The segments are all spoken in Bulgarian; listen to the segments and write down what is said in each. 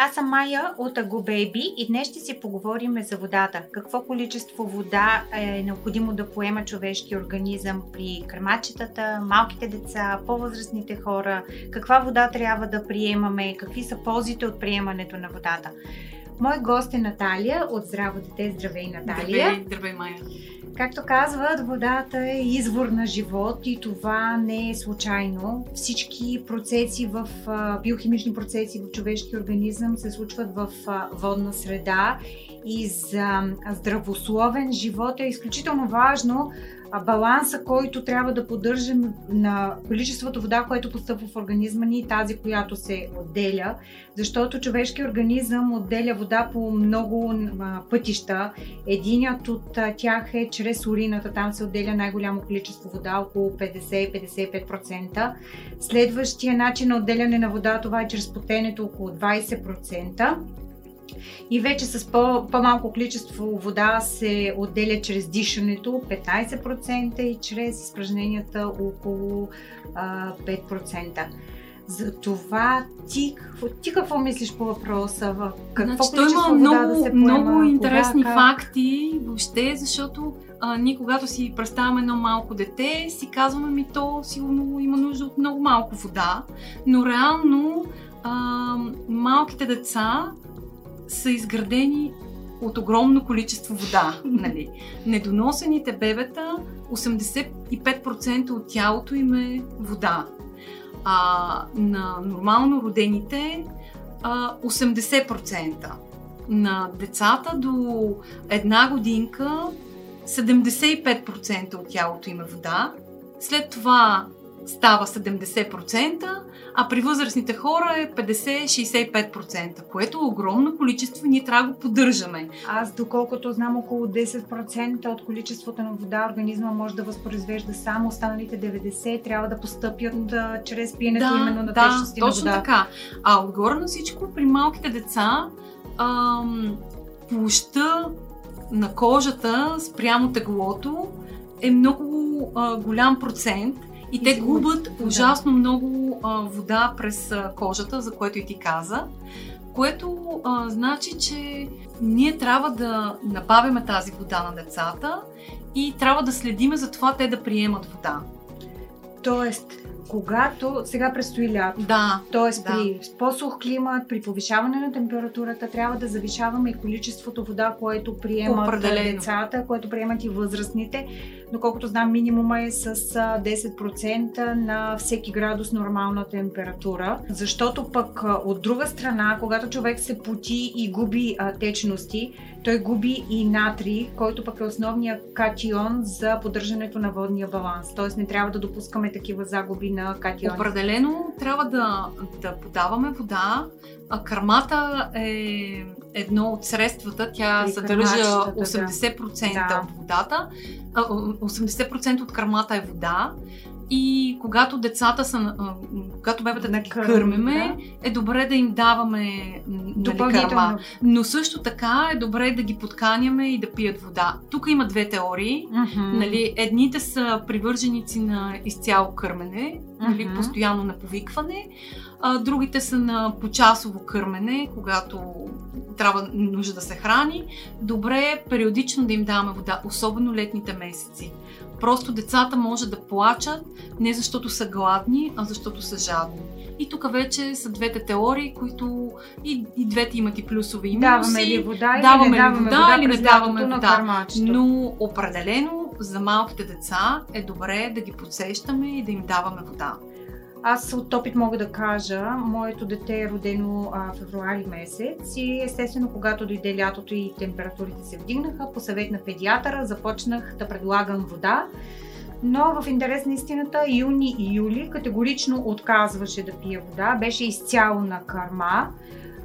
Аз съм Майя от Baby и днес ще си поговорим за водата. Какво количество вода е необходимо да поема човешки организъм при кърмачетата, малките деца, по-възрастните хора, каква вода трябва да приемаме, какви са ползите от приемането на водата. Мой гост е Наталия от Здраво дете. Здравей, Наталия! Здравей, здравей Майя! Както казват, водата е извор на живот и това не е случайно. Всички процеси в биохимични процеси в човешки организъм се случват в водна среда и за здравословен живот е изключително важно баланса, който трябва да поддържаме на количеството вода, което постъпва в организма ни и тази, която се отделя, защото човешки организъм отделя вода по много пътища. Единият от тях е чрез урината, там се отделя най-голямо количество вода, около 50-55%. Следващия начин на отделяне на вода, това е чрез потенето, около 20%. И вече с по- по-малко количество вода се отделя чрез дишането 15% и чрез изпражненията около а, 5%. За това ти, ти какво мислиш по въпроса? Какво значи, количество има вода много, да се поема? Много интересни вода, факти въобще, защото а, ние когато си представяме едно малко дете, си казваме ми то сигурно има нужда от много малко вода, но реално а, малките деца са изградени от огромно количество вода. Нали? Недоносените бебета, 85% от тялото им е вода. А на нормално родените а, 80%. На децата до една годинка 75% от тялото им е вода. След това става 70%, а при възрастните хора е 50-65%, което е огромно количество и ние трябва да го поддържаме. Аз, доколкото знам, около 10% от количеството на вода организма може да възпроизвежда само, останалите 90% трябва да постъпят да, чрез пиенето да, именно на да, течности точно на вода. така. А отгоре на всичко, при малките деца, ам, площа на кожата спрямо теглото е много а, голям процент и те губят ужасно много а, вода през а, кожата, за което и ти каза, което а, значи, че ние трябва да набавяме тази вода на децата и трябва да следиме за това те да приемат вода. Тоест, когато сега предстои лято, да, т.е. да. при по-сух климат, при повишаване на температурата, трябва да завишаваме и количеството вода, което приемат Определено. децата, което приемат и възрастните. Доколкото знам, минимума е с 10% на всеки градус нормална температура. Защото пък от друга страна, когато човек се поти и губи а, течности, той губи и натрий, който пък е основният катион за поддържането на водния баланс. Тоест не трябва да допускаме такива загуби на катиони. Определено трябва да, да подаваме вода. А кърмата е едно от средствата. Тя При съдържа 80% да. от водата. 80% от кърмата е вода. И когато децата са, когато бебета ги кърмиме, да. е добре да им даваме нали, кърма. Но също така е добре да ги подканяме и да пият вода. Тук има две теории. Mm-hmm. Нали, едните са привърженици на изцяло кърмене, нали, mm-hmm. постоянно на повикване, а другите са на почасово кърмене, когато трябва нужда да се храни. Добре е периодично да им даваме вода, особено летните месеци. Просто децата може да плачат не защото са гладни, а защото са жадни. И тук вече са двете теории, които и, и двете имат и плюсове и минуси. Даваме ли вода даваме или не даваме вода, вода или не даваме вода. Но определено за малките деца е добре да ги подсещаме и да им даваме вода. Аз от опит мога да кажа, моето дете е родено а, февруари месец и естествено, когато дойде лятото и температурите се вдигнаха, по съвет на педиатъра започнах да предлагам вода. Но в интерес на истината, юни и юли категорично отказваше да пие вода, беше изцяло на карма,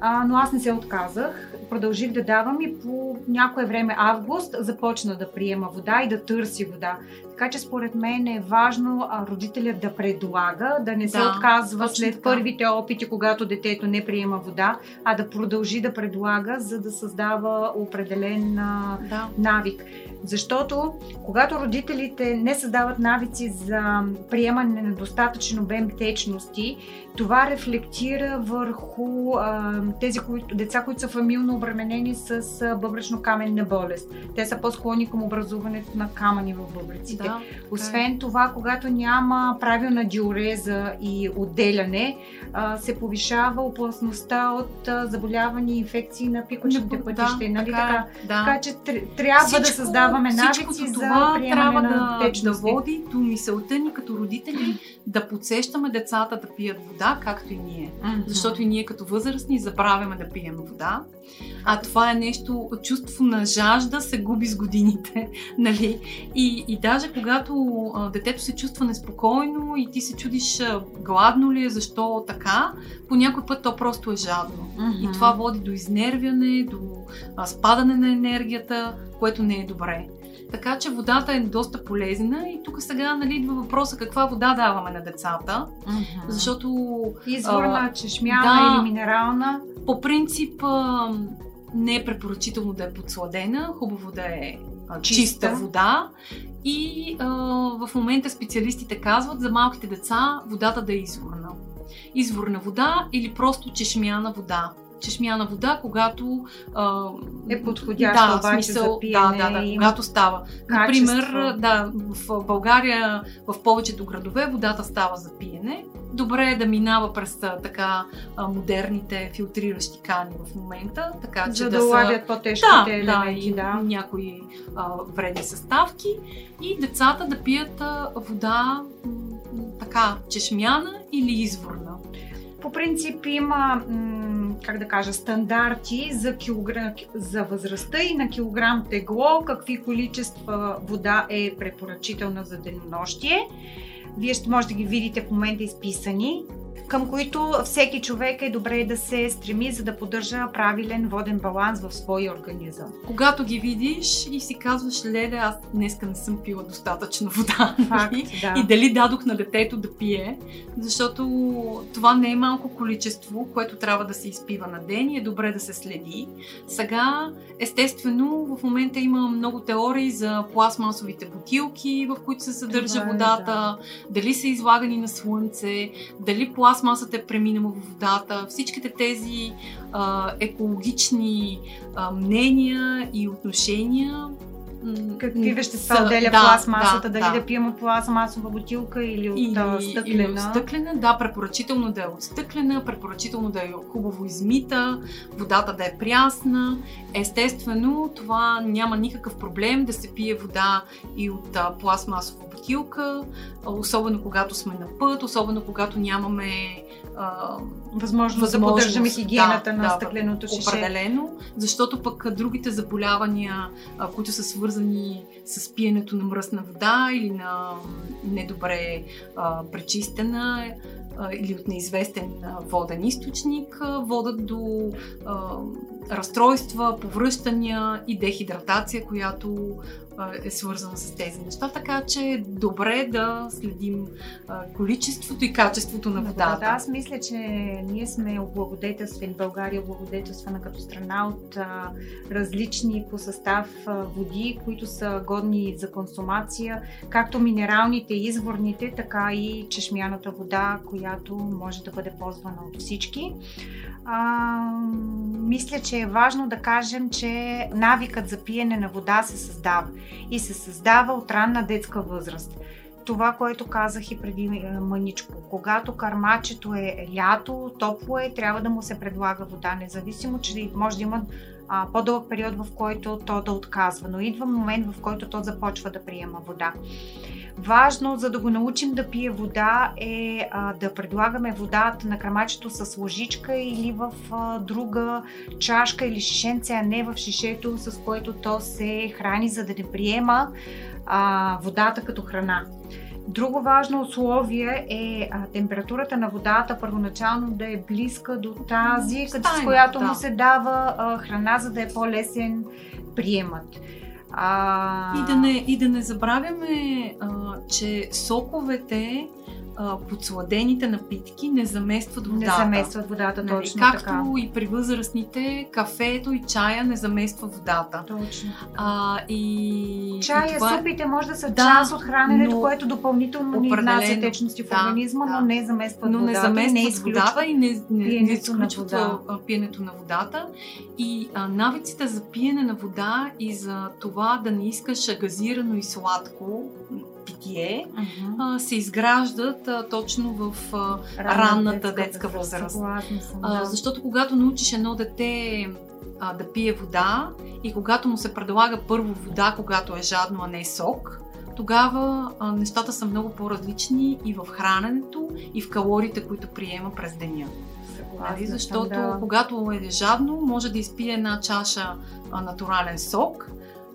а, но аз не се отказах. Продължих да давам и по някое време август започна да приема вода и да търси вода. Така че според мен е важно а, родителят да предлага, да не да, се отказва след така. първите опити, когато детето не приема вода, а да продължи да предлага, за да създава определен а, да. навик. Защото когато родителите не създават навици за приемане на достатъчен обем течности, това рефлектира върху а, тези които, деца, които са фамилно обременени с бъбречно-каменна болест. Те са по-склонни към образуването на камъни в бъбреците. Да, Освен е. това, когато няма правилна диуреза и отделяне, се повишава опасността от а, заболявания и инфекции на пикочните пътища. Да, нали така, е, Да. така че трябва всичко, да създаваме навици за приемане трябва на да, да води до мисълта ни като родители да подсещаме децата да пият вода, както и ние. Mm-hmm. Защото и ние като възрастни забравяме да пием вода. А това е нещо, чувство на жажда се губи с годините. Нали? И, и даже когато а, детето се чувства неспокойно и ти се чудиш а, гладно ли е, защо така, по някой път то просто е жадно. Mm-hmm. И това води до изнервяне, до а, спадане на енергията, което не е добре. Така че водата е доста полезна и тук сега нали, идва въпроса каква вода даваме на децата. Mm-hmm. Защото... Изворна, чешмяна да, или минерална? По принцип а, не е препоръчително да е подсладена, хубаво да е чиста. чиста вода. И а, в момента специалистите казват за малките деца водата да е изворна. Изворна вода или просто чешмяна вода чешмяна вода, когато а, е подходяща да, обаче смисъл, за пиене. Да, да, да, когато става. Качество. Например, да, в България, в повечето градове водата става за пиене. Добре е да минава през така модерните филтриращи кани в момента, така че за да, да са... по-тежките да, елементи, да, да. някои а, вредни съставки и децата да пият а, вода така чешмяна или изворна. По принцип има, как да кажа, стандарти за, килограм, за възрастта и на килограм тегло, какви количества вода е препоръчителна за денонощие. Вие ще можете да ги видите в момента изписани към които всеки човек е добре да се стреми, за да поддържа правилен воден баланс в своя организъм. Когато ги видиш и си казваш, леле, аз днеска не съм пила достатъчно вода. Факт, да. И дали дадох на детето да пие, защото това не е малко количество, което трябва да се изпива на ден и е добре да се следи. Сега, естествено, в момента има много теории за пластмасовите бутилки, в които се съдържа Добре, водата, да. дали са излагани на слънце, дали пластмасовите пластмасата е преминала в водата, всичките тези а, екологични а, мнения и отношения Какви вещества отделя да, пластмасата? Да, дали да. да пием от пластмасова бутилка или от или, стъклена? Или от стъклена, да, препоръчително да е от стъклена, препоръчително да е хубаво измита, водата да е прясна. Естествено, това няма никакъв проблем да се пие вода и от а, пластмасова бутилка, особено когато сме на път, особено когато нямаме а, възможност, възможност да поддържаме хигиената да, на да, стъкленото шише. Определено, защото пък другите заболявания, а, които са свързани с пиенето на мръсна вода или на недобре а, пречистена а, или от неизвестен воден източник, а, водят до а, разстройства, повръщания и дехидратация, която е свързана с тези неща, така че е добре да следим количеството и качеството на водата. Да, аз мисля, че ние сме облагодетелствени, България е облагодетелствана като страна от а, различни по състав води, които са годни за консумация, както минералните, изворните, така и чешмяната вода, която може да бъде ползвана от всички. А, мисля, че е важно да кажем, че навикът за пиене на вода се създава и се създава от ранна детска възраст. Това, което казах и преди е, мъничко. Когато кармачето е лято, топло е, трябва да му се предлага вода, независимо, че може да има а, по-дълъг период, в който то да отказва. Но идва момент, в който то започва да приема вода. Важно, за да го научим да пие вода, е а, да предлагаме водата на крамачето с ложичка или в а, друга чашка или шишенце, а не в шишето, с което то се храни, за да не приема а, водата като храна. Друго важно условие е а, температурата на водата първоначално да е близка до тази, Стайна, с която да. му се дава а, храна, за да е по-лесен приемат. А... И, да не, и да не забравяме, а, че соковете подсладените напитки не заместват водата. Не заместват водата, нали? точно Както така. и при възрастните, кафето и чая не замества водата. Точно. А, и, Чая, и това... Е- супите може да са да, част от храненето, но... което допълнително ни внася течности в организма, да, но не заместват но водата. не заместват не водата и не, не, не изключват пиенето на водата. И а, навиците за пиене на вода и за това да не искаш газирано и сладко питие uh-huh. а, се изграждат а, точно в а, ранната детска, детска възраст. Съм, да. а, защото когато научиш едно дете а, да пие вода и когато му се предлага първо вода, когато е жадно, а не сок, тогава а, нещата са много по-различни и в храненето, и в калориите, които приема през деня. Нали? Защото да. когато е жадно, може да изпие една чаша а, натурален сок,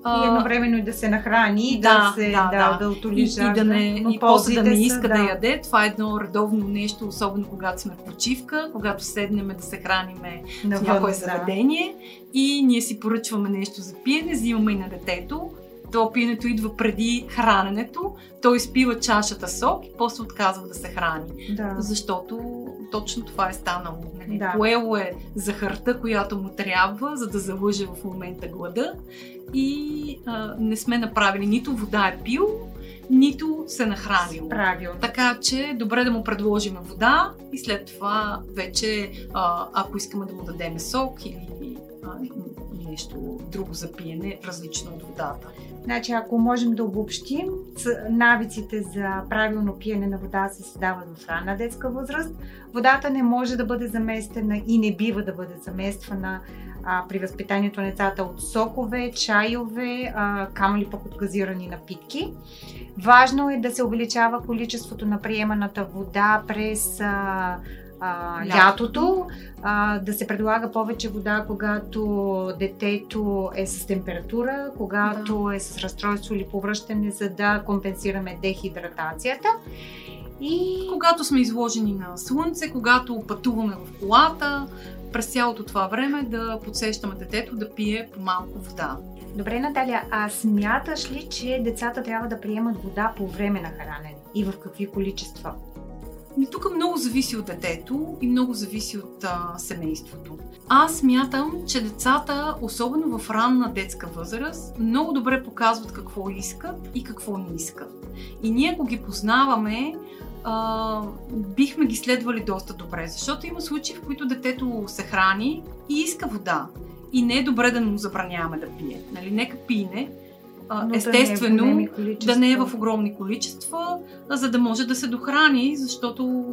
и едновременно и да се нахрани, да, да се да, да, да отоли и, и, да не, и после да не иска да. да яде. Това е едно редовно нещо, особено когато сме в почивка, когато седнем да се храниме Навън, в някое заведение да. и ние си поръчваме нещо за пиене, взимаме и на детето. То пиенето идва преди храненето, той изпива чашата сок и после отказва да се храни. Да. Защото точно това е станало. Нали? Да. Поело е захарта, която му трябва, за да залъже в момента глада и а, не сме направили нито вода е пил, нито се нахранил. Правилно. Така че добре да му предложим вода и след това вече, а, ако искаме да му дадем сок или а, нещо друго за пиене, различно от водата. Значи, ако можем да обобщим, навиците за правилно пиене на вода се създават в ранна детска възраст. Водата не може да бъде заместена и не бива да бъде замествана а, при възпитанието на децата от сокове, чайове, а, камо пък от газирани напитки. Важно е да се увеличава количеството на приеманата вода през а, а, лятото, а, да се предлага повече вода, когато детето е с температура, когато да. е с разстройство или повръщане, за да компенсираме дехидратацията. И когато сме изложени на слънце, когато пътуваме в колата, през цялото това време да подсещаме детето да пие по малко вода. Добре, Наталия, а смяташ ли, че децата трябва да приемат вода по време на хранене и в какви количества? Ми тук много зависи от детето и много зависи от а, семейството. Аз смятам, че децата, особено в ранна детска възраст, много добре показват какво искат и какво не искат. И ние, ако ги познаваме, а, бихме ги следвали доста добре, защото има случаи, в които детето се храни и иска вода. И не е добре да му забраняваме да пие. Нали? Нека пине, но естествено, да не, е да не е в огромни количества, за да може да се дохрани, защото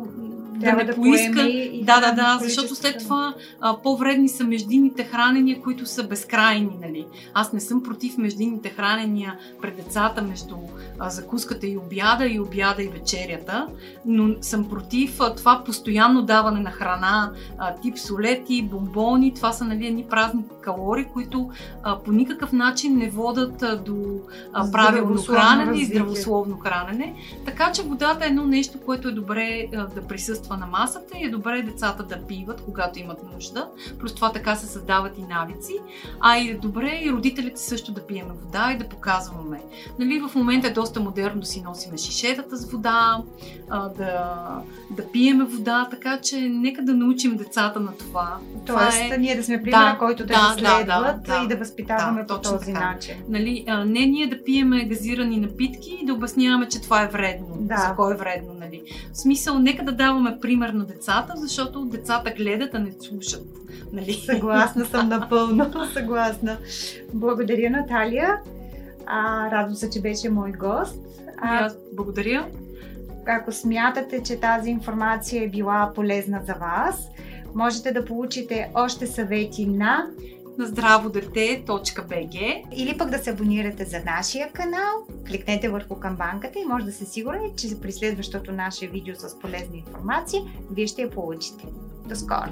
да не да поиска. Да, да, да, защото след това а, по-вредни са междинните хранения, които са безкрайни. Нали? Аз не съм против междинните хранения пред децата между а, закуската и обяда, и обяда и вечерята, но съм против а, това постоянно даване на храна, а, тип солети, бомбони. Това са нали, едни празни калории, които а, по никакъв начин не водат а, до а, правилно хранене и здравословно хранене. Така че водата е едно нещо, което е добре а, да присъства присъства на масата и е добре децата да пиват, когато имат нужда. Просто това така се създават и навици. А и е добре и родителите също да пиеме вода и да показваме. Нали, в момента е доста модерно да си носиме шишетата с вода, да, да пиеме вода, така че нека да научим децата на това. Тоест, това е... ние да сме пример, да, който да, да следват да, да, и да възпитаваме да, по този така. начин. Нали, не ние да пиеме газирани напитки и да обясняваме, че това е вредно. Да. За кой е вредно, нали? В смисъл, нека да даваме пример на децата, защото децата гледат, а не слушат. Нали? Съгласна съм напълно, съгласна. Благодаря, Наталия. А, радвам се, че беше мой гост. А, аз благодаря. Ако смятате, че тази информация е била полезна за вас, можете да получите още съвети на на здраводете.bg или пък да се абонирате за нашия канал, кликнете върху камбанката и може да се сигурни, че при следващото наше видео с полезна информация, вие ще я получите. До скоро!